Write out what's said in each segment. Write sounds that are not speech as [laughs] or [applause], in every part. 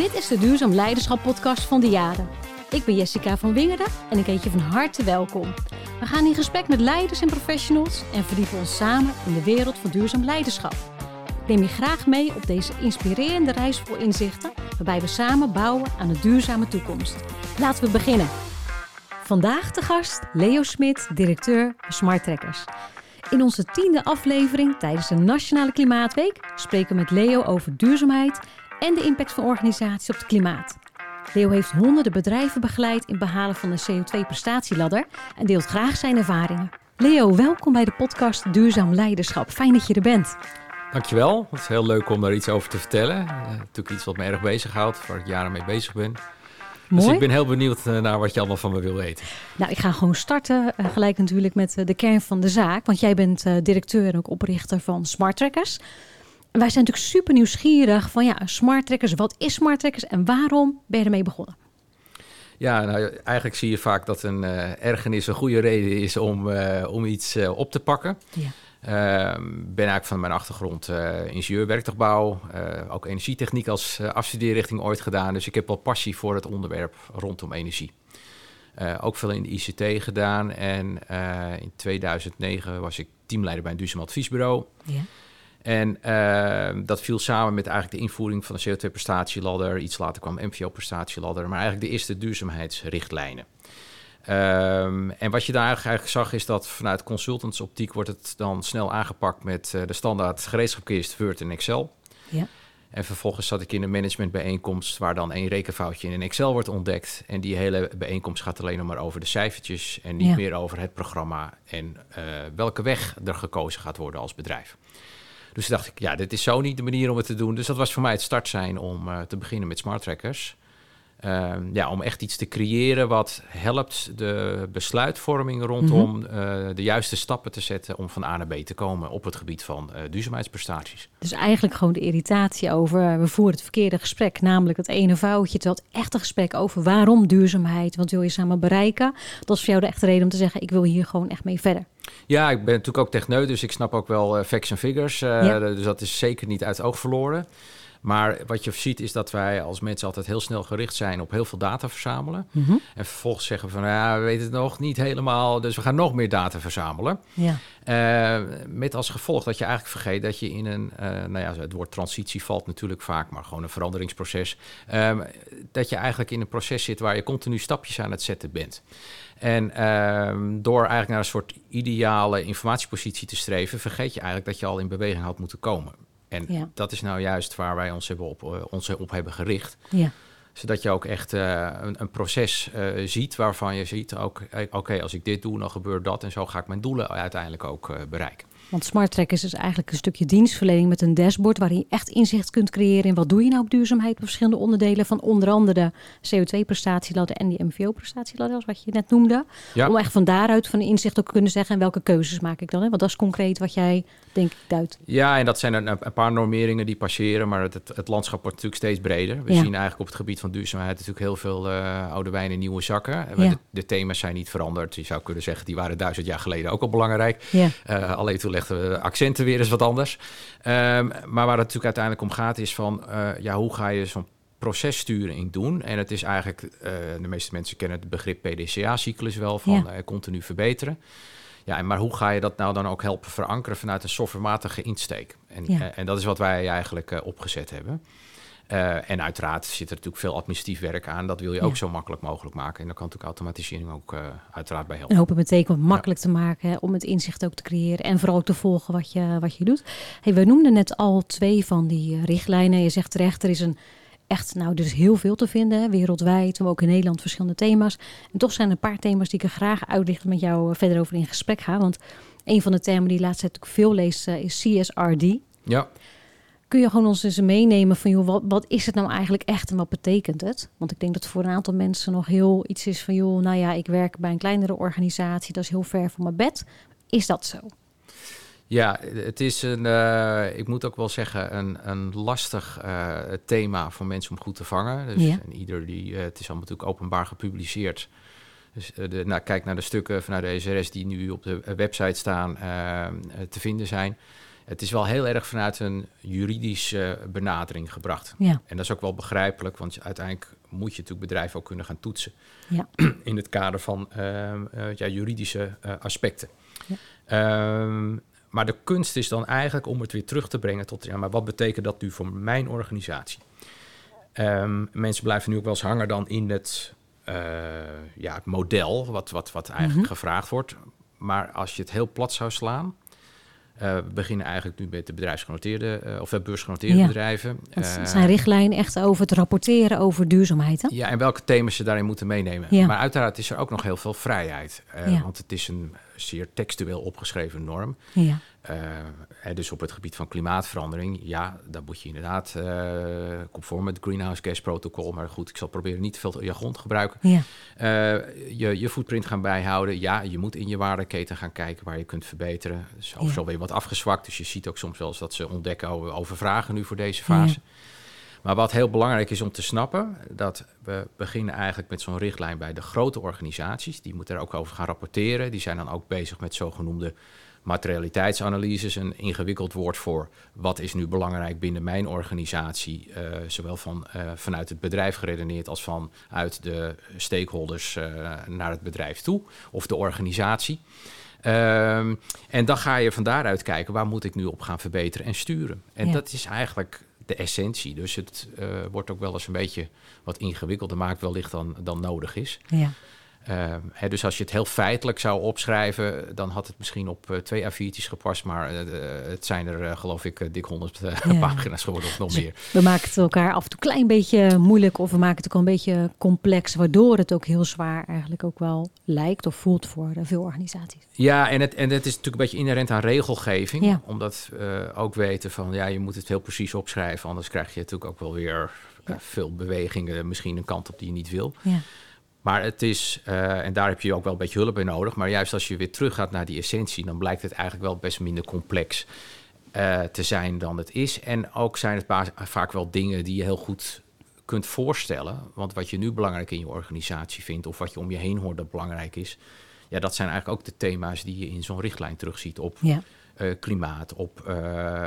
Dit is de Duurzaam Leiderschap podcast van de Jaren. Ik ben Jessica van Wingerden en ik heet je van harte welkom. We gaan in gesprek met leiders en professionals en verdiepen ons samen in de wereld van duurzaam leiderschap. Neem je graag mee op deze inspirerende reis vol inzichten, waarbij we samen bouwen aan een duurzame toekomst. Laten we beginnen. Vandaag de gast Leo Smit, directeur van Smart Trackers. In onze tiende aflevering tijdens de Nationale Klimaatweek spreken we met Leo over duurzaamheid en de impact van organisaties op het klimaat. Leo heeft honderden bedrijven begeleid in het behalen van de CO2-prestatieladder en deelt graag zijn ervaringen. Leo, welkom bij de podcast Duurzaam Leiderschap. Fijn dat je er bent. Dankjewel. Het is heel leuk om daar iets over te vertellen. Uh, natuurlijk iets wat me erg bezighoudt, waar ik jaren mee bezig ben. Mooi. Dus ik ben heel benieuwd eh, naar wat je allemaal van me wil weten. Nou, ik ga gewoon starten uh, gelijk natuurlijk met uh, de kern van de zaak. Want jij bent directeur en ook oprichter van Smart Trackers. Wij zijn natuurlijk super nieuwsgierig van ja, Smart Trackers. Wat is Smart Trackers en waarom ben je ermee begonnen? Ja, nou, eigenlijk zie je vaak dat een ergernis een goede reden is om, om iets op te pakken. Ja. Uh, ben eigenlijk van mijn achtergrond ingenieur werktuigbouw, ook energietechniek als afstudeerrichting ooit gedaan. Dus ik heb wel passie voor het onderwerp rondom energie. ook veel in de ICT gedaan en in 2009 was ik teamleider bij een duurzaam adviesbureau. Ja. En ehm, dat viel samen met eigenlijk de invoering van de CO2-prestatieladder. Iets later kwam MVO-prestatieladder, maar eigenlijk de eerste duurzaamheidsrichtlijnen. Um, en wat je daar eigenlijk zag is dat vanuit consultantsoptiek wordt het dan snel aangepakt met uh, de standaard gereedschapkist Word en Excel. Ja. En vervolgens zat ik in een managementbijeenkomst waar dan één rekenfoutje in een Excel wordt ontdekt. En die hele bijeenkomst gaat alleen nog maar over de cijfertjes en niet ja. meer over het programma en uh, welke weg er gekozen gaat worden als bedrijf. Dus dacht ik, ja, dit is zo niet de manier om het te doen. Dus dat was voor mij het start zijn om uh, te beginnen met smart trackers. Uh, ja, om echt iets te creëren wat helpt de besluitvorming rondom mm -hmm. uh, de juiste stappen te zetten om van A naar B te komen op het gebied van uh, duurzaamheidsprestaties. Dus eigenlijk gewoon de irritatie over we voeren het verkeerde gesprek, namelijk het ene foutje, terwijl het echte gesprek over waarom duurzaamheid, wat wil je samen bereiken, dat is voor jou de echte reden om te zeggen ik wil hier gewoon echt mee verder. Ja, ik ben natuurlijk ook techneut, dus ik snap ook wel facts en figures. Ja. Dus dat is zeker niet uit het oog verloren. Maar wat je ziet is dat wij als mensen altijd heel snel gericht zijn op heel veel data verzamelen. Mm -hmm. En vervolgens zeggen van ja, we weten het nog niet helemaal, dus we gaan nog meer data verzamelen. Ja. Uh, met als gevolg dat je eigenlijk vergeet dat je in een, uh, nou ja, het woord transitie valt natuurlijk vaak, maar gewoon een veranderingsproces. Uh, dat je eigenlijk in een proces zit waar je continu stapjes aan het zetten bent. En ehm, door eigenlijk naar een soort ideale informatiepositie te streven, vergeet je eigenlijk dat je al in beweging had moeten komen. En ja. dat is nou juist waar wij ons, hebben op, uh, ons op hebben gericht. Ja. Zodat je ook echt uh, een, een, proces uh, ziet waarvan je ziet, oké, okay, als ik dit doe, dan gebeurt dat. En zo ga ik mijn doelen uiteindelijk ook bereiken. Want Smart Trackers is eigenlijk een stukje dienstverlening met een dashboard waarin je echt inzicht kunt creëren in wat doe je nou op duurzaamheid op verschillende onderdelen van onder andere de CO2-prestatieladder en die MVO-prestatieladder, als wat je net noemde. Ja. Om echt van daaruit van inzicht ook te kunnen zeggen en welke keuzes maak ik dan. Hè? Want dat is concreet wat jij denk ik duidt. Ja, en dat zijn een, een paar normeringen die passeren, maar het, het, landschap wordt natuurlijk steeds breder. We ja. zien eigenlijk op het gebied van duurzaamheid natuurlijk heel veel uh, oude wijn in nieuwe zakken. Ja. De, de, thema's zijn niet veranderd. Je zou kunnen zeggen, die waren duizend jaar geleden ook al belangrijk. Ja. Uh, alleen toen legden we accenten weer eens wat anders. Um, maar waar het natuurlijk uiteindelijk om gaat is van, uh, ja, hoe ga je zo'n processturing doen? En het is eigenlijk, uh, de meeste mensen kennen het begrip PDCA-cyclus wel, van ja. uh, continu verbeteren. Ja, en maar hoe ga je dat nou dan ook helpen verankeren vanuit een softwarematige insteek? En, ja. en dat is wat wij eigenlijk opgezet hebben. Uh, en uiteraard zit er natuurlijk veel administratief werk aan. Dat wil je ja. ook zo makkelijk mogelijk maken. En daar kan natuurlijk automatisering ook uh, uiteraard bij helpen. En hopen meteen wat makkelijk ja. te maken hè, om het inzicht ook te creëren. En vooral ook te volgen wat je, wat je doet. Hey, we noemden net al twee van die uh, richtlijnen. Je zegt terecht, er is een echt, nou, er is heel veel te vinden. Hè, wereldwijd, maar ook in Nederland verschillende thema's. En toch zijn er een paar thema's die ik er graag uitlicht met jou verder over in gesprek ga. Want een van de termen die laatst natuurlijk veel leest is CSRD. Ja. Kun je gewoon ons eens meenemen van, joh, wat, wat is het nou eigenlijk echt en wat betekent het? Want ik denk dat voor een aantal mensen nog heel iets is van, joh, nou ja, ik werk bij een kleinere organisatie, dat is heel ver van mijn bed. Is dat zo? Ja, het is een, uh, ik moet ook wel zeggen, een, een lastig uh, thema voor mensen om goed te vangen. Dus ja. en ieder die, uh, het is allemaal natuurlijk openbaar gepubliceerd. Dus de, nou, kijk naar de stukken vanuit de SRS die nu op de website staan te vinden zijn het is wel heel erg vanuit een juridische benadering gebracht. Ja. En dat is ook wel begrijpelijk, want uiteindelijk moet je natuurlijk bedrijven ook kunnen gaan toetsen. Ja. [clears throat] In het kader van ehm, eh, ja, juridische eh, aspecten. Ja. Ehm, maar de kunst is dan eigenlijk om het weer terug te brengen tot, ja, maar wat betekent dat nu voor mijn organisatie? Ehm, mensen blijven nu ook wel eens hangen dan in het, eh, ja, het model, wat, wat, wat eigenlijk Mhm. gevraagd wordt. Maar als je het heel plat zou slaan, eh, we beginnen eigenlijk nu met de bedrijfsgenoteerde eh, of beursgenoteerde Ja. bedrijven. Het zijn richtlijnen echt over het rapporteren over duurzaamheid. Hè? ja, en welke thema's ze daarin moeten meenemen. Ja. Maar uiteraard is er ook nog heel veel vrijheid. Ja. Want het is een zeer textueel opgeschreven norm. Ja. Eh, dus op het gebied van klimaatverandering, ja, daar moet je inderdaad eh, conform het Greenhouse Gas Protocol. Maar goed, ik zal proberen niet te veel jargon te gebruiken. Ja. Eh, je, je footprint gaan bijhouden. Ja, je moet in je waardeketen gaan kijken waar je kunt verbeteren. Dus Ja. overal weer wat afgezwakt. Dus je ziet ook soms wel eens dat ze ontdekken over, over vragen nu voor deze fase. Maar wat heel belangrijk is om te snappen, dat we beginnen eigenlijk met zo'n richtlijn bij de grote organisaties. Die moeten er ook over gaan rapporteren. Die zijn dan ook bezig met zogenoemde materialiteitsanalyses. Een ingewikkeld woord voor wat is nu belangrijk binnen mijn organisatie. eh, zowel van, eh, vanuit het bedrijf geredeneerd als vanuit de stakeholders eh, naar het bedrijf toe. Of de organisatie. Ehm, en dan ga je van daaruit kijken, waar moet ik nu op gaan verbeteren en sturen? En Ja. dat is eigenlijk de essentie. Dus het wordt ook wel eens een beetje wat ingewikkelder maakt wellicht dan, dan nodig is. Ja. Ehm, hè, dus als je het heel feitelijk zou opschrijven, dan had het misschien op eh, twee A4'tjes gepast. Maar eh, het zijn er, eh, geloof ik, dik honderd Ja. pagina's geworden of nog meer. We maken het elkaar af en toe een klein beetje moeilijk of we maken het ook een beetje complex, waardoor het ook heel zwaar eigenlijk ook wel lijkt of voelt voor veel organisaties. Ja, en het, en het is natuurlijk een beetje inherent aan regelgeving. Ja. Omdat we ook weten van, ja, je moet het heel precies opschrijven. Anders krijg je natuurlijk ook wel weer Ja. veel bewegingen. Misschien een kant op die je niet wil. Ja. Maar het is, eh, en daar heb je ook wel een beetje hulp bij nodig. Maar juist als je weer teruggaat naar die essentie, dan blijkt het eigenlijk wel best minder complex eh, te zijn dan het is. En ook zijn het vaak wel dingen die je heel goed kunt voorstellen. Want wat je nu belangrijk in je organisatie vindt, of wat je om je heen hoort dat belangrijk is, ja, dat zijn eigenlijk ook de thema's die je in zo'n richtlijn terugziet op. eh, klimaat, op eh,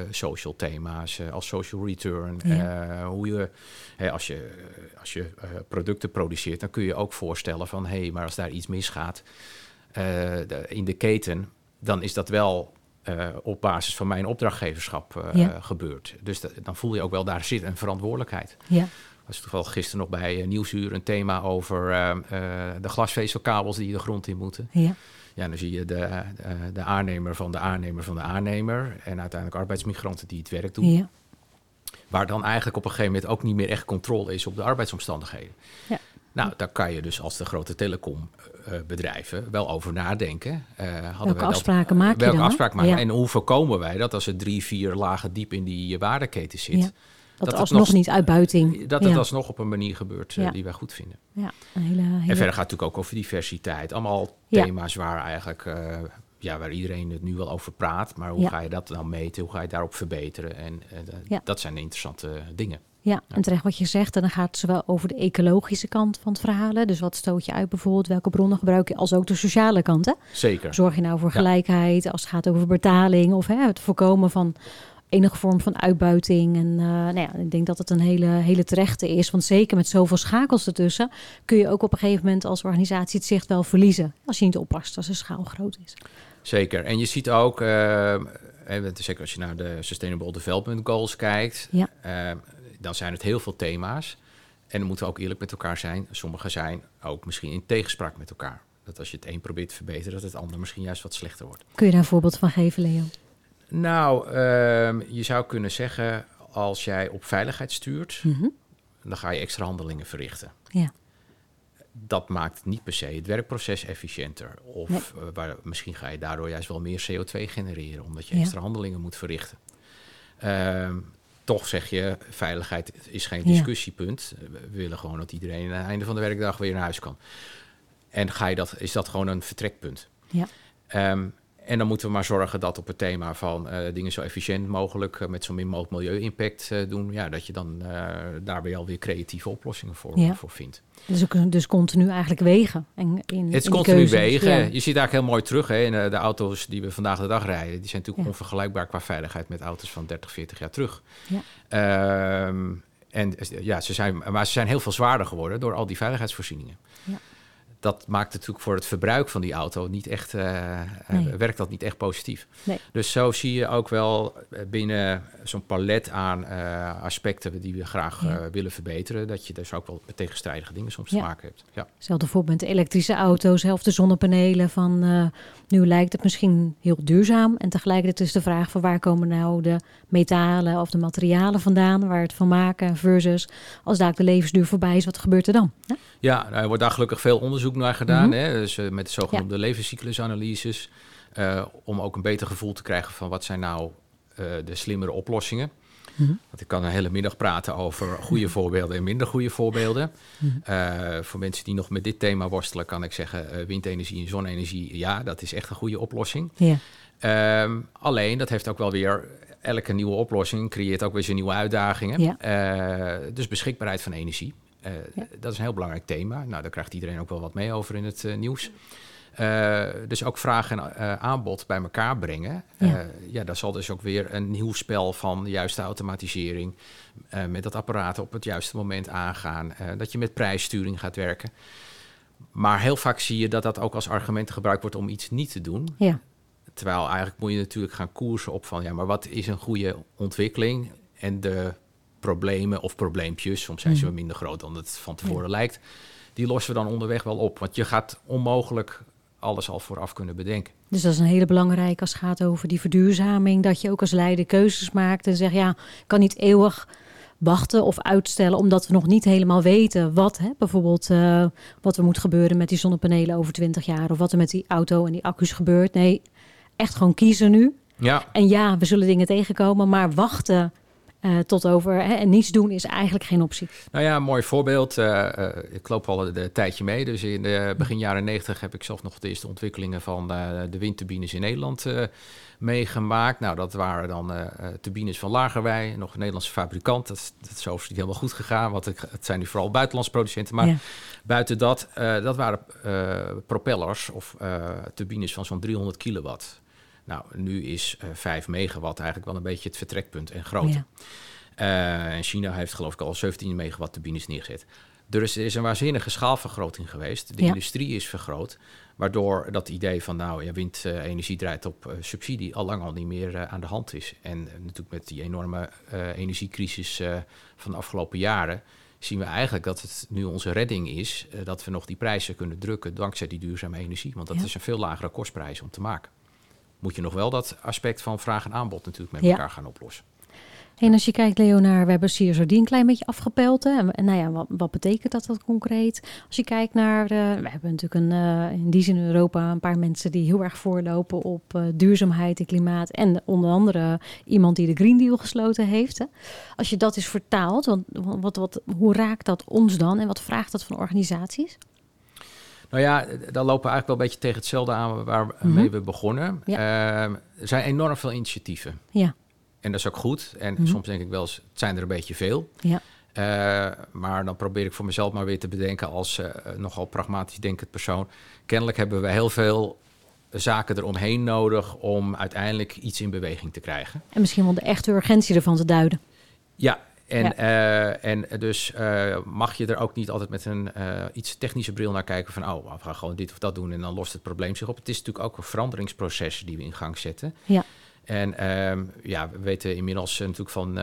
eh, social thema's, als social return. Ja. hoe je, als je, als je producten produceert, dan kun je ook voorstellen van hé, hey, maar als daar iets misgaat de- in de keten, dan is dat wel op basis van mijn opdrachtgeverschap Ja. gebeurd. Dus dat- dan voel je ook wel, daar zit een verantwoordelijkheid. Ja. Was toevallig gisteren nog bij Nieuwsuur een thema over de glasvezelkabels die de grond in moeten. Ja. Ja, dan zie je de, eh, de aannemer van de aannemer van de aannemer. En uiteindelijk arbeidsmigranten die het werk doen. Ja. Waar dan eigenlijk op een gegeven moment ook niet meer echt controle is op de arbeidsomstandigheden. Ja. Nou, daar kan je dus als de grote telecombedrijven wel over nadenken. Eh, hadden Welke wij dat- afspraken maak je welke dan, afspraken maken? Ja. En hoe voorkomen wij dat als er drie, vier lagen diep in die waardeketen zit... Dat, het alsnog nog- niet uitbuiting. Dat het ja. alsnog op een manier gebeurt eh, Ja. die wij goed vinden. Ja, een hele, hele... En verder gaat het natuurlijk ook over diversiteit. Allemaal Ja. thema's waar eigenlijk eh, ja, waar iedereen het nu wel over praat. Maar hoe ga je dat nou meten? Hoe ga je daarop verbeteren? En eh, dat zijn interessante dingen. Ja, en terecht wat je zegt. En dan gaat het zowel over de ecologische kant van het verhaal. hè. Dus wat stoot je uit bijvoorbeeld? Welke bronnen gebruik je? Als ook de sociale kant. Hè? Zeker. Zorg je nou voor gelijkheid als het gaat over betaling of hè, het voorkomen van enige vorm van uitbuiting. En eh, nou ja, ik denk dat het een hele, hele terechte is. Want zeker met zoveel schakels ertussen kun je ook op een gegeven moment als organisatie het zicht wel verliezen. Als je niet oppast als de schaal groot is. Zeker. En je ziet ook, eh, zeker als je naar de Sustainable Development Goals kijkt, Ja. eh, dan zijn het heel veel thema's. En dan moeten we ook eerlijk met elkaar zijn. Sommige zijn ook misschien in tegenspraak met elkaar. Dat als je het een probeert te verbeteren, dat het ander misschien juist wat slechter wordt. Kun je daar een voorbeeld van geven, Leo? Nou, ehm, je zou kunnen zeggen, als jij op veiligheid stuurt, Mhm. dan ga je extra handelingen verrichten. Ja. Dat maakt niet per se het werkproces efficiënter. Of Nee. eh, waar, misschien ga je daardoor juist wel meer CO2 genereren, omdat je Ja. extra handelingen moet verrichten. Ehm, toch zeg je, veiligheid is geen Ja. discussiepunt. We willen gewoon dat iedereen aan het einde van de werkdag weer naar huis kan. En ga je dat, is dat gewoon een vertrekpunt. Ja. Ehm, En dan moeten we maar zorgen dat op het thema van dingen zo efficiënt mogelijk, met zo min mogelijk milieu-impact doen, ja, dat je dan daar weer alweer creatieve oplossingen voor, voor vindt. Dus, ook, dus continu eigenlijk wegen. En in, het is continu wegen. Je ziet eigenlijk heel mooi terug hè, in de auto's die we vandaag de dag rijden. Die zijn natuurlijk onvergelijkbaar qua veiligheid met auto's van 30, 40 jaar terug. Ja. Ehm, en ja, ze zijn, maar ze zijn heel veel zwaarder geworden door al die veiligheidsvoorzieningen. Ja dat maakt natuurlijk voor het verbruik van die auto niet echt, uh, werkt dat niet echt positief. Nee. Dus zo zie je ook wel eh, binnen zo'n palet aan uh, aspecten die we graag willen verbeteren, dat je dus ook wel met tegenstrijdige dingen soms te maken hebt. Ja. Hetzelfde voorbeeld met elektrische auto's, zelfs de zonnepanelen. Van nu lijkt het misschien heel duurzaam en tegelijkertijd is de vraag van waar komen nou de metalen of de materialen vandaan, waar het van maken versus als daar de levensduur voorbij is, wat gebeurt er dan? Ja, er wordt daar gelukkig veel onderzoek naar gedaan. Mhm. hè? Dus uh, met de zogenoemde ja. levenscyclusanalyses. Uh, om ook een beter gevoel te krijgen van wat zijn nou uh, de slimmere oplossingen. Mm Want ik kan een hele middag praten over goede mhm. voorbeelden en minder goede voorbeelden. Mm voor mensen die nog met dit thema worstelen, kan ik zeggen: windenergie en zonne-energie, ja, dat is echt een goede oplossing. Um, alleen, dat heeft ook wel weer elke nieuwe oplossing creëert ook weer zijn nieuwe uitdagingen. Ja. dus beschikbaarheid van energie. Dat is een heel belangrijk thema. Nou, daar krijgt iedereen ook wel wat mee over in het nieuws. Uh, dus ook vraag en aanbod bij elkaar brengen. Ja. ja, daar zal dus ook weer een nieuw spel van de juiste automatisering. met dat apparaat op het juiste moment aangaan. dat je met prijssturing gaat werken. Maar heel vaak zie je dat dat ook als argument gebruikt wordt om iets niet te doen. Ja. Terwijl eigenlijk moet je natuurlijk gaan koersen op van ja, maar wat is een goede ontwikkeling? En de problemen of probleempjes, soms zijn ze mm. minder groot dan het van tevoren lijkt, die lossen we dan onderweg wel op. Want je gaat onmogelijk alles al vooraf kunnen bedenken. Dus dat is een hele belangrijke als het gaat over die verduurzaming, dat je ook als leider keuzes maakt en zegt, ja, ik kan niet eeuwig wachten of uitstellen, omdat we nog niet helemaal weten wat, hè, bijvoorbeeld, uh, wat er moet gebeuren met die zonnepanelen over 20 jaar, of wat er met die auto en die accu's gebeurt. Nee, echt gewoon kiezen nu. Ja. En ja, we zullen dingen tegenkomen, maar wachten uh, tot over hè, en niets doen is eigenlijk geen optie. Nou ja, een mooi voorbeeld. Uh, uh, ik loop al een tijdje mee. Dus in de begin jaren 90 heb ik zelf nog de eerste ontwikkelingen van de windturbines in Nederland meegemaakt. Nou, dat waren dan turbines van Lagerwij, nog een Nederlandse fabrikant. Dat, dat is overigens niet helemaal goed gegaan, want het, zijn nu vooral buitenlandse producenten. Maar buiten dat, dat waren propellers of turbines van zo'n 300 kilowatt. Nou, nu is uh, eh, 5 megawatt eigenlijk wel een beetje het vertrekpunt en groter. Uh, en China heeft geloof ik al 17 megawatt turbines neergezet. Dus er is een waanzinnige schaalvergroting geweest. De industrie is vergroot. Waardoor dat idee van nou ja, windenergie draait op subsidie al lang al niet meer aan de hand is. En natuurlijk met die enorme energiecrisis van de afgelopen jaren zien we eigenlijk dat het nu onze redding is dat we nog die prijzen kunnen drukken dankzij die duurzame energie. Want dat is een veel lagere kostprijs om te maken moet je nog wel dat aspect van vraag en aanbod natuurlijk met elkaar gaan oplossen. En als je kijkt, Leo, naar we hebben CSRD een klein beetje afgepeld. Hè? En, nou ja, wat, wat, betekent dat, dat concreet? Als je kijkt naar, we hebben natuurlijk een, uh, in die zin in Europa een paar mensen die heel erg voorlopen op uh, duurzaamheid en klimaat. En onder andere iemand die de Green Deal gesloten heeft. Hè? Als je dat is vertaald, want, wat, wat, hoe raakt dat ons dan en wat vraagt dat van organisaties? Nou ja, dan lopen we eigenlijk wel een beetje tegen hetzelfde aan waarmee mm we begonnen. Ehm, er zijn enorm veel initiatieven. Ja. En dat is ook goed. En mhm. soms denk ik wel eens, het zijn er een beetje veel. Ja. Uh, maar dan probeer ik voor mezelf maar weer te bedenken als uh, nogal pragmatisch denkend persoon. Kennelijk hebben we heel veel zaken eromheen nodig om uiteindelijk iets in beweging te krijgen. En misschien wel de echte urgentie ervan te duiden. Ja, en, uh, en dus uh, mag je er ook niet altijd met een uh, iets technische bril naar kijken van, oh, we gaan gewoon dit of dat doen en dan lost het probleem zich op. Het is natuurlijk ook een veranderingsproces die we in gang zetten. Ja. En um, ja, we weten inmiddels natuurlijk van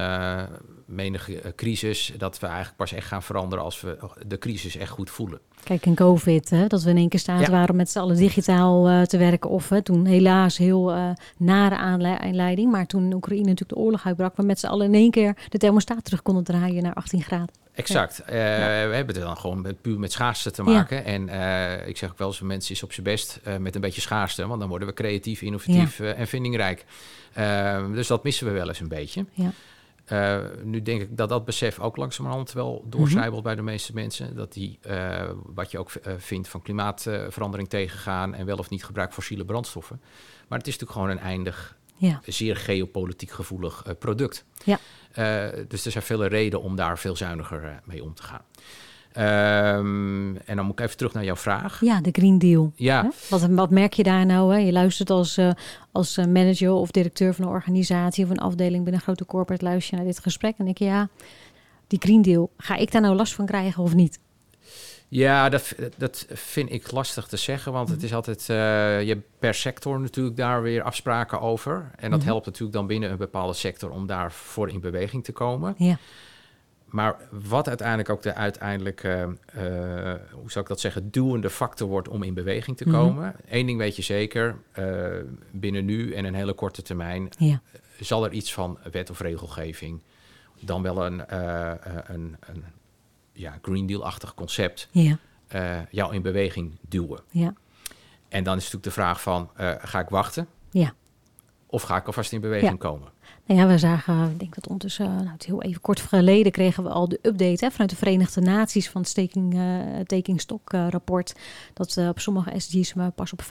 menige crisis dat we eigenlijk pas echt gaan veranderen als we de crisis echt goed voelen. Kijk, in COVID, hè, dat we in één keer staat waren om met z'n allen digitaal uh, te werken. Of hè, toen helaas heel uh, nare aanleiding. Maar toen in Oekraïne natuurlijk de oorlog uitbrak, we met z'n allen in één keer de thermostaat terug konden draaien naar 18 graden. Exact. Uh, ja. We hebben het dan gewoon met, puur met schaarste te maken. En ik zeg ook wel eens, mensen is op zijn best met een beetje schaarste. Want dan worden we creatief, innovatief en vindingrijk. dus dat missen we wel eens een beetje. Ja. nu denk ik dat dat besef ook langzamerhand wel doorcijbelt mhm. bij de meeste mensen. Dat die, wat je ook vindt van klimaatverandering tegengaan en wel of niet gebruik fossiele brandstoffen. Maar het is natuurlijk gewoon een eindig, ja. zeer geopolitiek gevoelig product. Ja. dus er zijn vele redenen om daar veel zuiniger mee om te gaan. Um, en dan moet ik even terug naar jouw vraag. Ja, de Green Deal. Ja. Wat, wat merk je daar nou? Hè? Je luistert als, uh, als eh, manager of directeur van een organisatie of een afdeling binnen een grote corporate, luister je naar dit gesprek en denk je, ja, die Green Deal, ga ik daar nou last van krijgen of niet? Ja, dat, dat vind ik lastig te zeggen, want het is altijd, uh, je hebt per sector natuurlijk daar weer afspraken over. En dat mhm. helpt natuurlijk dan binnen een bepaalde sector om daarvoor in beweging te komen. Ja. Maar wat uiteindelijk ook de uiteindelijke, uh, hoe zou ik dat zeggen, duwende factor wordt om in beweging te mhm. komen. Eén ding weet je zeker, uh, binnen nu en een hele korte termijn ja. zal er iets van wet of regelgeving, dan wel een, een, een ja, Green Deal-achtig concept, ja. jou in beweging duwen. Ja. En dan is natuurlijk de vraag van, ga ik wachten? Ja. Of ga ik alvast in beweging komen? Nou ja, we zagen, ik denk dat ondertussen, eh, nou, het heel even kort geleden kregen we al de update hè, vanuit de Verenigde Naties van het staking, uh, taking stock uh, rapport. Dat uh, op sommige SDG's maar pas op 15%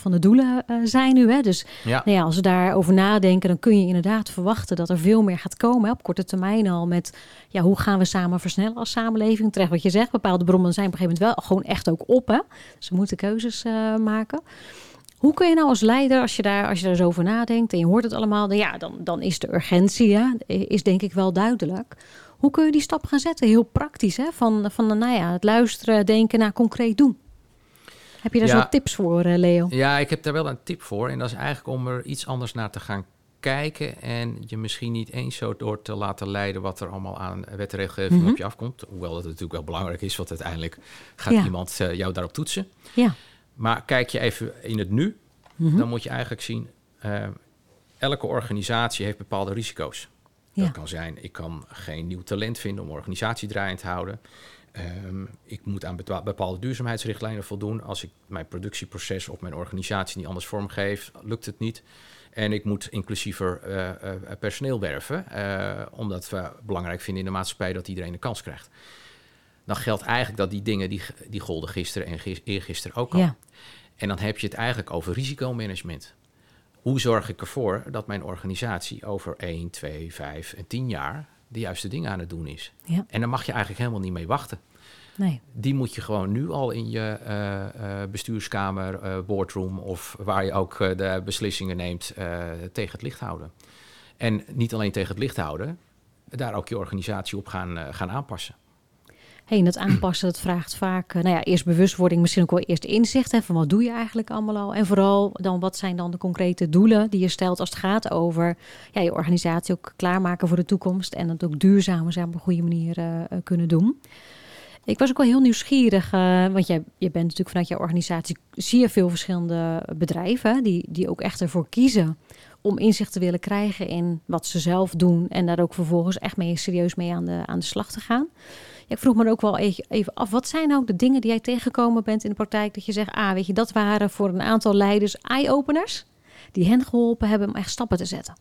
van de doelen zijn nu. Hè. Dus ja. Nou ja, als we daarover nadenken, dan kun je inderdaad verwachten dat er veel meer gaat komen hè, op korte termijn al. Met ja, hoe gaan we samen versnellen als samenleving? Terecht wat je zegt, bepaalde bronnen zijn op een gegeven moment wel gewoon echt ook op. Hè. Ze moeten keuzes maken. Hoe kun je nou als leider, als je daar, als je daar zo over nadenkt en je hoort het allemaal, dan, ja, dan, dan is de urgentie, ja, is denk ik wel duidelijk. Hoe kun je die stap gaan zetten? Heel praktisch, hè? Van, van nou ja, het luisteren, denken naar concreet doen. Heb je daar zo tips voor, eh, Leo? Ja, ik heb daar wel een tip voor. En dat is eigenlijk om er iets anders naar te gaan kijken. En je misschien niet eens zo door te laten leiden wat er allemaal aan wet en regelgeving mhm. op je afkomt. Hoewel dat natuurlijk wel belangrijk is, want uiteindelijk gaat iemand uh, jou daarop toetsen. Ja. Maar kijk je even in het nu, mhm. dan moet je eigenlijk zien, uh, elke organisatie heeft bepaalde risico's. Dat kan zijn, ik kan geen nieuw talent vinden om organisatie draaiend te houden. Um, ik moet aan bepaalde duurzaamheidsrichtlijnen voldoen. Als ik mijn productieproces of mijn organisatie niet anders vormgeef, lukt het niet. En ik moet inclusiever uh, uh, personeel werven, omdat we belangrijk vinden in de maatschappij dat iedereen een kans krijgt dan geldt eigenlijk dat die dingen die, die golden gisteren en eergisteren ook al. Ja. En dan heb je het eigenlijk over risicomanagement. Hoe zorg ik ervoor dat mijn organisatie over 1, 2, 5 en 10 jaar de juiste dingen aan het doen is? Ja. En dan mag je eigenlijk helemaal niet mee wachten. Nee. Die moet je gewoon nu al in je uh, uh, bestuurskamer, uh, boardroom of waar je ook de beslissingen neemt tegen het licht houden. En niet alleen tegen het licht houden, daar ook je organisatie op gaan, gaan aanpassen hey, dat aanpassen, dat vraagt vaak, uh, nou ja, eerst bewustwording, misschien ook wel eerst inzicht hè, van wat doe je eigenlijk allemaal al. En vooral dan, wat zijn dan de concrete doelen die je stelt als het gaat over ja, je organisatie ook klaarmaken voor de toekomst en dat ook duurzamer zijn op een goede manier uh, kunnen doen. Ik was ook wel heel nieuwsgierig, want jij, je bent natuurlijk vanuit jouw organisatie, zie je veel verschillende bedrijven die, die ook echt ervoor kiezen om inzicht te willen krijgen in wat ze zelf doen en daar ook vervolgens echt mee serieus mee aan de, aan de slag te gaan ik vroeg me ook wel even af, wat zijn nou de dingen die jij tegengekomen bent in de praktijk dat je zegt, ah, weet je, dat waren voor een aantal leiders eye-openers die hen geholpen hebben om echt stappen te zetten?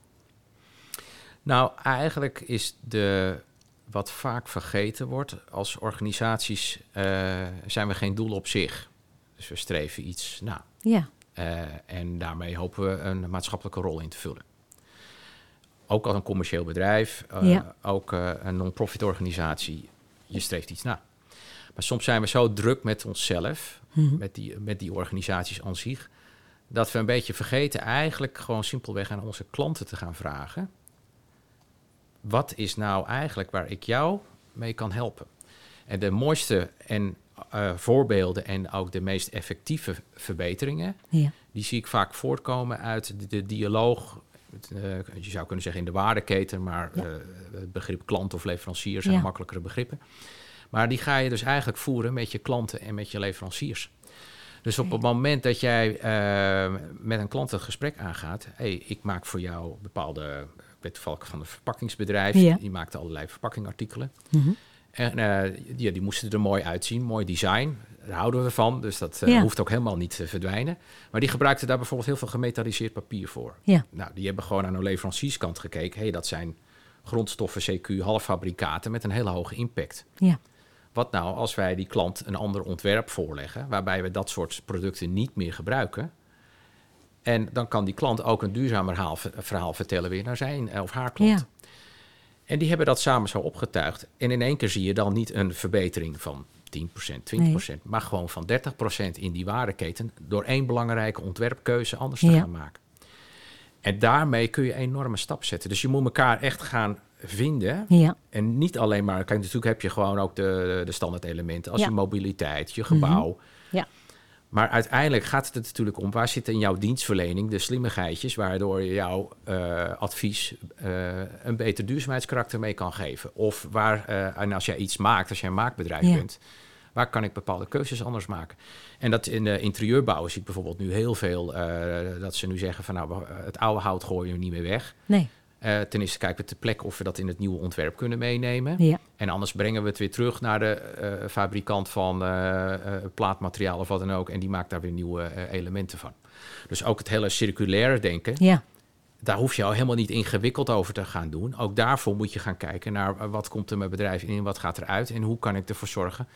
Nou, eigenlijk is de wat vaak vergeten wordt als organisaties uh, zijn we geen doel op zich. Dus we streven iets na. Ja. Uh, en daarmee hopen we een maatschappelijke rol in te vullen. Ook als een commercieel bedrijf, uh, ja. ook een non-profit organisatie je streeft iets na. Maar soms zijn we zo druk met onszelf, mhm. met, die, met die organisaties aan zich, dat we een beetje vergeten eigenlijk gewoon simpelweg aan onze klanten te gaan vragen. Wat is nou eigenlijk waar ik jou mee kan helpen? En de mooiste en uh, voorbeelden en ook de meest effectieve verbeteringen, ja. die zie ik vaak voortkomen uit de, dialoog. Uh, je zou kunnen zeggen in de waardeketen, maar uh, het begrip klant of leverancier zijn makkelijkere begrippen. Maar die ga je dus eigenlijk voeren met je klanten en met je leveranciers. Dus op het moment dat jij uh, met een klant een gesprek aangaat, hey, ik maak voor jou bepaalde, ik weet toevallig van een verpakkingsbedrijf, ja. die maakte allerlei verpakkingartikelen. Mm -hmm. En uh, die, die moesten er mooi uitzien, mooi design. Daar houden we van, dus dat uh, ja. hoeft ook helemaal niet te verdwijnen. Maar die gebruikten daar bijvoorbeeld heel veel gemetaliseerd papier voor. Ja. Nou, die hebben gewoon aan de leverancierskant gekeken. hey, dat zijn grondstoffen, CQ, halffabrikaten met een hele hoge impact. Ja. Wat nou als wij die klant een ander ontwerp voorleggen, waarbij we dat soort producten niet meer gebruiken? En dan kan die klant ook een duurzamer verhaal, verhaal vertellen weer naar zijn eh, of haar klant. Ja. En die hebben dat samen zo opgetuigd. En in één keer zie je dan niet een verbetering van 10%, 20%, maar gewoon van 30% in die waardeketen door één belangrijke ontwerpkeuze anders te Ja. gaan maken. En daarmee kun je een enorme stap zetten. Dus je moet elkaar echt gaan vinden. Ja. En niet alleen maar, kijk, natuurlijk heb je gewoon ook de, de standaard elementen als Ja. je mobiliteit, je gebouw. Ja. Maar uiteindelijk gaat het er natuurlijk om, waar zit in jouw dienstverlening de slimmigheidjes, waardoor je jouw eh, advies eh, een beter duurzaamheidskarakter mee kan geven. Of waar, eh, en als jij iets maakt, als jij een maakbedrijf Ja. bent, waar kan ik bepaalde keuzes anders maken? En dat in de interieurbouw zie ik bijvoorbeeld nu heel veel, dat ze nu zeggen van nou, het oude hout gooien we niet meer weg. Nee. Eh, ten eerste kijken we ter plekke of we dat in het nieuwe ontwerp kunnen meenemen. Ja. En anders brengen we het weer terug naar de eh, fabrikant van eh, plaatmateriaal of wat dan ook. En die maakt daar weer nieuwe elementen van. Dus ook het hele circulaire denken, Ja. daar hoef je al helemaal niet ingewikkeld over te gaan doen. Ook daarvoor moet je gaan kijken naar wat komt er mijn bedrijf in, wat gaat eruit en hoe kan ik ervoor zorgen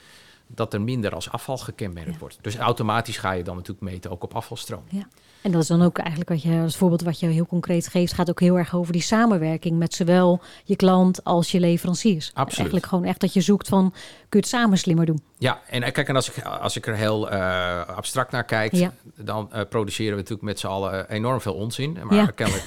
dat er minder als afval gekenmerkt Ja. wordt. Dus automatisch ga je dan natuurlijk meten ook op afvalstroom. Ja. En dat is dan ook eigenlijk wat je als voorbeeld wat je heel concreet geeft, gaat ook heel erg over die samenwerking met zowel je klant als je leveranciers. Absoluut. Eigenlijk gewoon echt dat je zoekt van kun je het samen slimmer doen. Ja, en eh, kijk, en als ik, als ik er heel eh, abstract naar kijk, Ja. dan eh, produceren we natuurlijk met z'n allen enorm veel onzin. Maar Ja. kennelijk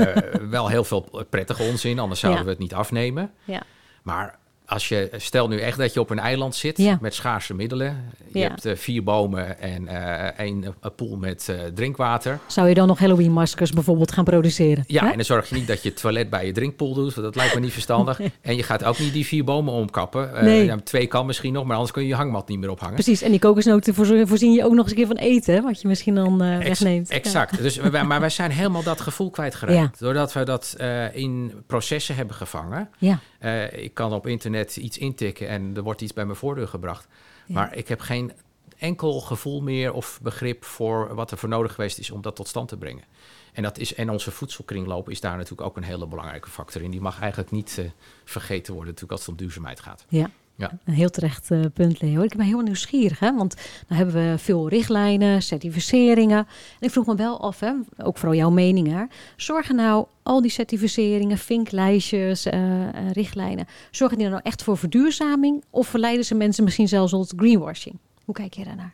[laughs] wel heel veel prettige onzin, anders zouden we het niet afnemen. Ja. Maar als je, stel nu echt dat je op een eiland zit Ja. met schaarse middelen. Je Ja. hebt eh, vier bomen en eh één eh, pool met drinkwater. Zou je dan nog Halloween maskers bijvoorbeeld gaan produceren? Ja, Hè? en dan zorg je niet dat je het toilet bij je drinkpool doet, want dat lijkt me niet verstandig. [laughs] En je gaat ook niet die vier bomen omkappen. Nee. ja, twee kan misschien nog, maar anders kun je je hangmat niet meer ophangen. Precies, en die kokosnoten voorzien je ook nog eens een keer van eten, hè, wat je misschien dan Ex- wegneemt. Exact. Dus wij, maar wij zijn helemaal dat gevoel kwijtgeraakt. Doordat we dat in processen hebben gevangen. Ja, Eh, ik kan op internet iets intikken en er wordt iets bij mijn voordeur gebracht. Ja. Maar ik heb geen enkel gevoel meer of begrip voor wat er voor nodig geweest is om dat tot stand te brengen. En, dat is, en onze voedselkringloop is daar natuurlijk ook een hele belangrijke factor in. Die mag eigenlijk niet eh, vergeten worden natuurlijk als het om duurzaamheid gaat. ja. Ja. Een heel terecht eh, punt, Leo. Ik ben heel nieuwsgierig, hè? want dan hebben we veel richtlijnen, certificeringen. En ik vroeg me wel af, hè, ook vooral jouw mening hè. Zorgen nou al die certificeringen, vinklijstjes, eh, richtlijnen, zorgen die nou echt voor verduurzaming? Of verleiden ze mensen misschien zelfs tot greenwashing? Hoe kijk je daarnaar?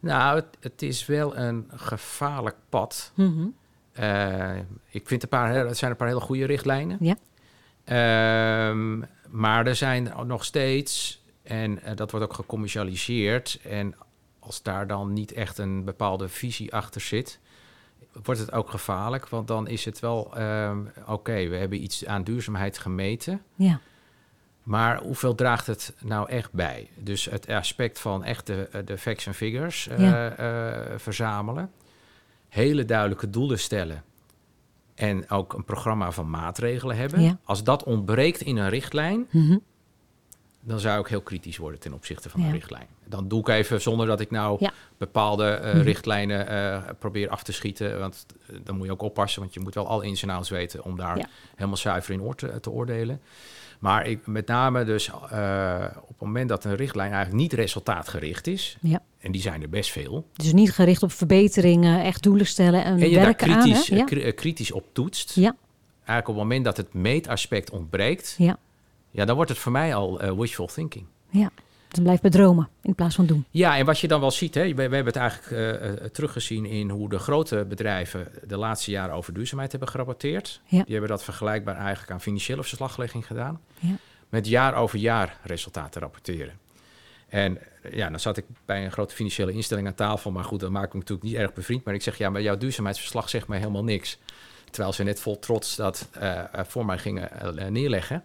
Nou, het, het is wel een gevaarlijk pad. Mhm. Eh, ik vind een paar, het zijn een paar hele goede richtlijnen. Ja. Ehm, maar er zijn nog steeds, en eh, dat wordt ook gecommercialiseerd. En als daar dan niet echt een bepaalde visie achter zit, wordt het ook gevaarlijk. Want dan is het wel, ehm, oké, we hebben iets aan duurzaamheid gemeten. Ja, Maar hoeveel draagt het nou echt bij? Dus het aspect van echt de, de facts en figures eh, eh, verzamelen. Hele duidelijke doelen stellen. En ook een programma van maatregelen hebben. Ja. Als dat ontbreekt in een richtlijn, Mhm. Dan zou ik heel kritisch worden ten opzichte van Ja. een richtlijn. Dan doe ik even zonder dat ik nou Ja. bepaalde eh, Mhm. richtlijnen eh, probeer af te schieten. Want eh, dan moet je ook oppassen, want je moet wel al ins en outs weten om daar Ja. helemaal zuiver in te, te oordelen. Maar ik, met name dus op het moment dat een richtlijn eigenlijk niet resultaatgericht is, Ja. en die zijn er best veel, Dus niet gericht op verbeteringen, echt doelen stellen en, en je daar werken kritisch, aan. Kritisch op toetst, Ja. eigenlijk op het moment dat het meetaspect ontbreekt, Ja. Ja, dan wordt het voor mij al eh, wishful thinking. ja, dus blijf bij dromen in plaats van doen. Ja, en wat je dan wel ziet, hè, we, we hebben het eigenlijk eh, eh, teruggezien in hoe de grote bedrijven de laatste jaren over duurzaamheid hebben gerapporteerd. Ja. Die hebben dat vergelijkbaar eigenlijk aan financiële verslaglegging gedaan. Ja. Met jaar over jaar resultaten rapporteren. En ja, dan zat ik bij een grote financiële instelling aan tafel. Maar goed, dat maakt me natuurlijk niet erg bevriend. Maar ik zeg, ja, maar jouw duurzaamheidsverslag zegt mij helemaal niks. Terwijl ze net vol trots dat voor mij gingen neerleggen.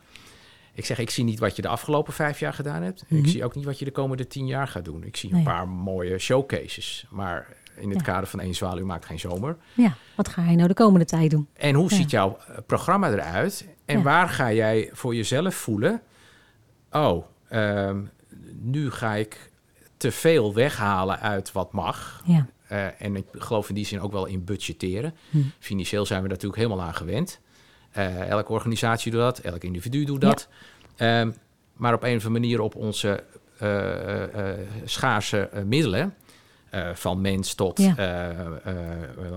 Ik zeg, ik zie niet wat je de afgelopen vijf jaar gedaan hebt. Mhm. Ik zie ook niet wat je de komende tien jaar gaat doen. Ik zie Nee. een paar mooie showcases. Maar in het Ja. kader van één zwaluw maakt geen zomer. Ja, wat ga je nou de komende tijd doen? En hoe Ja. ziet jouw eh, programma eruit? En Ja. waar ga jij voor jezelf voelen? Oh, ehm, nu ga ik te veel weghalen uit wat mag. Ja, Eh, en ik geloof in die zin ook wel in budgetteren. Hm. Financieel zijn we natuurlijk helemaal aan gewend. Elke organisatie doet dat, elk individu doet dat. Ehm, maar op een of andere manier op onze schaarse middelen van mens tot, ja.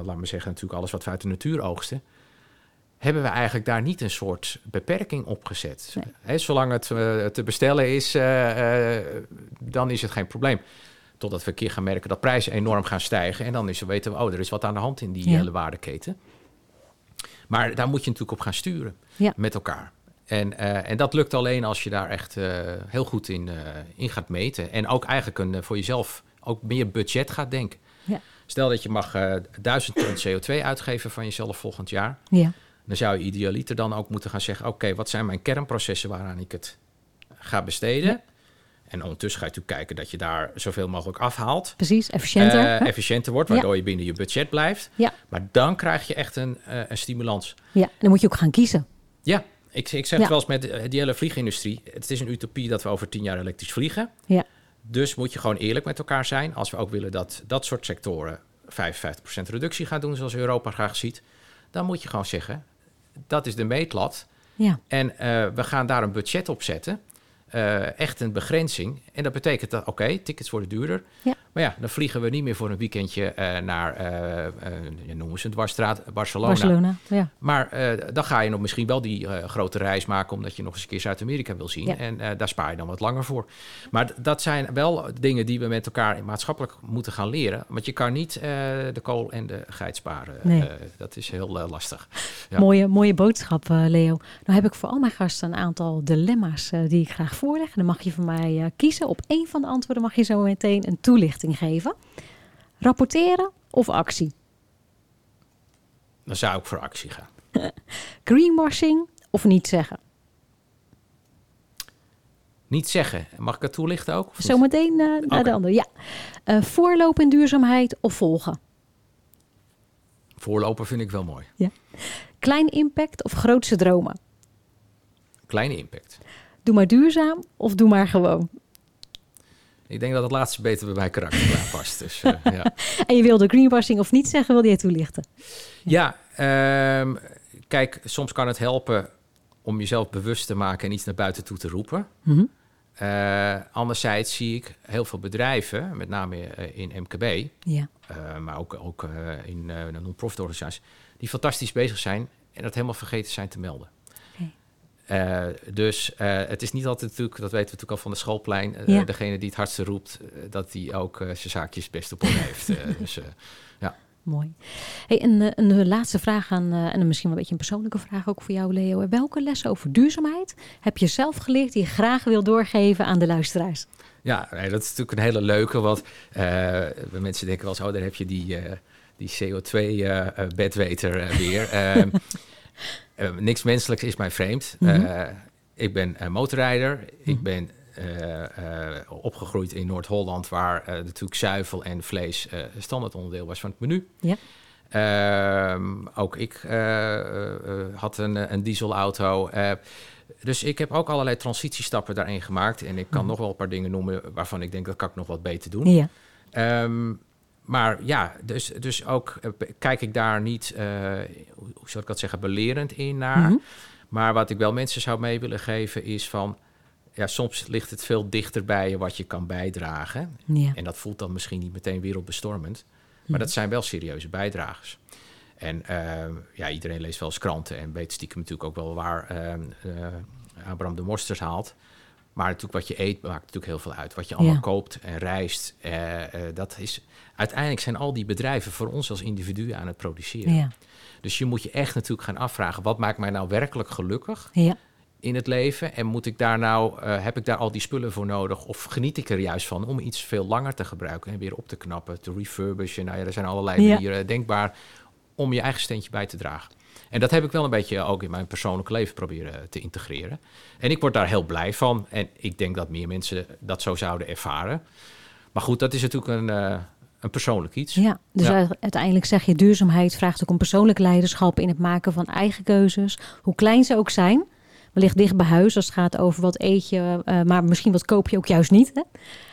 laat me zeggen, natuurlijk alles wat we uit de natuur oogsten, hebben we eigenlijk daar niet een soort beperking op gezet. Nee. zolang het te bestellen is, dan is het geen probleem. Totdat we een keer gaan merken dat prijzen enorm gaan stijgen. En dan is, weten we, oh, er is wat aan de hand in die hele waardeketen. Maar daar moet je natuurlijk op gaan sturen met elkaar. En, en dat lukt alleen als je daar echt heel goed in, in gaat meten. En ook eigenlijk een, voor jezelf ook meer budget gaat denken. Ja. Stel dat je mag 1000 ton CO2 uitgeven van jezelf volgend jaar. Ja. Dan zou je idealiter dan ook moeten gaan zeggen... oké, wat zijn mijn kernprocessen waaraan ik het ga besteden? En ondertussen ga je natuurlijk kijken dat je daar zoveel mogelijk afhaalt. Precies, efficiënter. Uh, efficiënter wordt, waardoor je binnen je budget blijft. Ja. Maar dan krijg je echt een, uh, een stimulans. Ja, dan moet je ook gaan kiezen. Ja, ik, ik zeg het wel eens met die hele vliegindustrie. Het is een utopie dat we over tien jaar elektrisch vliegen. Ja. Dus moet je gewoon eerlijk met elkaar zijn. Als we ook willen dat dat soort sectoren 55% reductie gaan doen, zoals Europa graag ziet, dan moet je gewoon zeggen: dat is de meetlat. Ja. En uh, we gaan daar een budget op zetten. Uh, echt een begrenzing. En dat betekent dat, oké, tickets worden duurder. Ja. Maar ja, dan vliegen we niet meer voor een weekendje uh, naar, uh, noemen ze het, dwarsstraat, Barcelona. Barcelona ja. Maar dan ga je nog misschien wel die grote reis maken... omdat je nog eens een keer Zuid-Amerika wil zien. Ja. En daar spaar je dan wat langer voor. Maar dat zijn wel dingen die we met elkaar maatschappelijk moeten gaan leren. Want je kan niet de kool en de geit sparen. Nee. dat is heel lastig. Ja. Mooie, mooie boodschap, Leo. Nou heb ik voor al mijn gasten een aantal dilemma's die ik graag voorleggen. Dan mag je van mij kiezen. Op één van de antwoorden mag je zo meteen een toelichting geven. Rapporteren of actie? Dan zou ik voor actie gaan. [laughs] Greenwashing of niet zeggen? Niet zeggen. Mag ik het toelichten ook? Zometeen uh, naar de andere. Ja. Uh, voorlopen in duurzaamheid of volgen? Voorlopen vind ik wel mooi. Ja. Klein impact of grootse dromen? Kleine impact. Doe maar duurzaam of doe maar gewoon? Ik denk dat het laatste beter bij mijn karakter past. Dus, uh, ja. [laughs] En je wilde greenwashing of niet zeggen, wilde je toelichten? Ja, ja um, kijk, soms kan het helpen om jezelf bewust te maken en iets naar buiten toe te roepen. Mm -hmm. uh, anderzijds zie ik heel veel bedrijven, met name uh, in MKB, ja. maar ook, ook in non-profit organisaties, die fantastisch bezig zijn en dat helemaal vergeten zijn te melden. Uh, dus uh, het is niet altijd natuurlijk, dat weten we natuurlijk al van de schoolplein, uh, ja. degene die het hardste roept, dat die ook zijn zaakjes best op orde heeft. [laughs] dus ja. Mooi. Hey, een, een laatste vraag aan, en misschien wel een beetje een persoonlijke vraag ook voor jou, Leo. Welke lessen over duurzaamheid heb je zelf geleerd die je graag wil doorgeven aan de luisteraars? Ja, nee, dat is natuurlijk een hele leuke, want mensen denken wel eens, oh, daar heb je die, die CO2-bedweter weer. [laughs] Ehm, Uh, niks menselijks is mij vreemd. Mm ik ben motorrijder. Ik mhm. ben opgegroeid in Noord-Holland, waar natuurlijk zuivel en vlees standaard onderdeel was van het menu. Ja. Ehm, ook ik had een, een dieselauto. dus ik heb ook allerlei transitiestappen daarin gemaakt. En ik kan mhm. nog wel een paar dingen noemen waarvan ik denk dat kan ik nog wat beter doen. Ja. Um, maar ja, dus, dus ook uh, kijk ik daar niet, uh, hoe zou ik dat zeggen, belerend in naar. Mm -hmm. Maar wat ik wel mensen zou mee willen geven is van... Ja, soms ligt het veel dichter bij je wat je kan bijdragen. Ja. En dat voelt dan misschien niet meteen wereldbestormend. Maar mm -hmm. dat zijn wel serieuze bijdragers. En uh, ja, iedereen leest wel eens kranten en weet stiekem natuurlijk ook wel waar Abraham de Mosters haalt. Maar natuurlijk wat je eet maakt natuurlijk heel veel uit. Wat je allemaal ja. koopt en reist, uh, uh, dat is... Uiteindelijk zijn al die bedrijven voor ons als individuen aan het produceren. Ja. Dus je moet je echt natuurlijk gaan afvragen... wat maakt mij nou werkelijk gelukkig ja. in het leven? En moet ik daar nou, uh, heb ik daar al die spullen voor nodig? Of geniet ik er juist van om iets veel langer te gebruiken... en weer op te knappen, te refurbishen? Nou ja, er zijn allerlei manieren denkbaar om je eigen steentje bij te dragen. En dat heb ik wel een beetje ook in mijn persoonlijke leven proberen te integreren. En ik word daar heel blij van. En ik denk dat meer mensen dat zo zouden ervaren. Maar goed, dat is natuurlijk een, uh, een persoonlijk iets. Ja, dus ja. uiteindelijk zeg je duurzaamheid vraagt ook om persoonlijk leiderschap in het maken van eigen keuzes, hoe klein ze ook zijn. wellicht dicht bij huis als het gaat over wat eet je, uh, maar misschien wat koop je ook juist niet. Hè?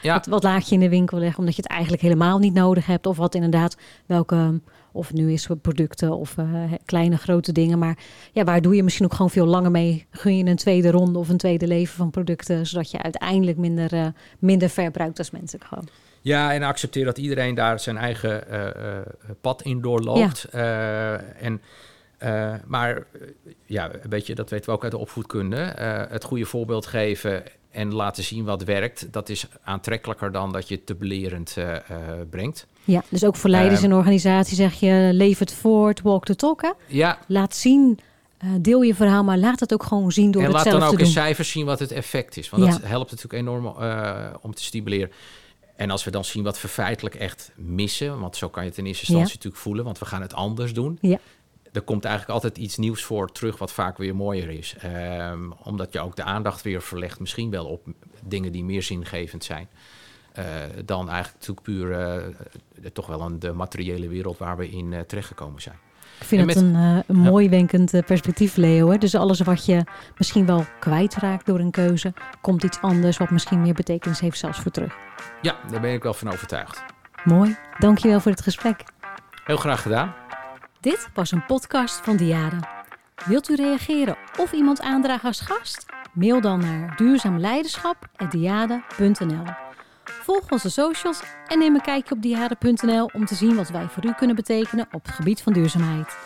Ja. Wat, wat, laat je in de winkel leggen omdat je het eigenlijk helemaal niet nodig hebt. Of wat inderdaad, welke, of nu is het producten of uh, kleine grote dingen. Maar ja, waar doe je misschien ook gewoon veel langer mee? Gun je een tweede ronde of een tweede leven van producten, zodat je uiteindelijk minder, uh, minder verbruikt als mensen gewoon. Ja, en accepteer dat iedereen daar zijn eigen pad in doorloopt. Ja. en uh, maar ja, een beetje, dat weten we ook uit de opvoedkunde. Uh, het goede voorbeeld geven en laten zien wat werkt, dat is aantrekkelijker dan dat je het te belerend uh, brengt. Ja, dus ook voor leiders in organisatie zeg je, leef het voort, walk the talk. Hè? Ja. Laat zien, deel je verhaal, maar laat het ook gewoon zien door en het zelf te doen. En laat dan ook in cijfers zien wat het effect is. Want ja. dat helpt natuurlijk enorm om te stimuleren. En als we dan zien wat we feitelijk echt missen, want zo kan je het in eerste instantie ja. natuurlijk voelen, want we gaan het anders doen. Ja er komt eigenlijk altijd iets nieuws voor terug, wat vaak weer mooier is. Um, omdat je ook de aandacht weer verlegt, misschien wel op dingen die meer zingevend zijn. Uh, dan eigenlijk natuurlijk puur uh, toch wel een de materiële wereld waar we in uh, terechtgekomen zijn. Ik vind het een, een mooi wenkend perspectief, Leo. Hè? Dus alles wat je misschien wel kwijtraakt door een keuze, komt iets anders wat misschien meer betekenis heeft zelfs voor terug. Ja, daar ben ik wel van overtuigd. Mooi, dankjewel voor het gesprek. Heel graag gedaan. Dit was een podcast van Diade. Wilt u reageren of iemand aandragen als gast? Mail dan naar duurzaamleiderschap.diade.nl Volg onze socials en neem een kijkje op diade.nl om te zien wat wij voor u kunnen betekenen op het gebied van duurzaamheid.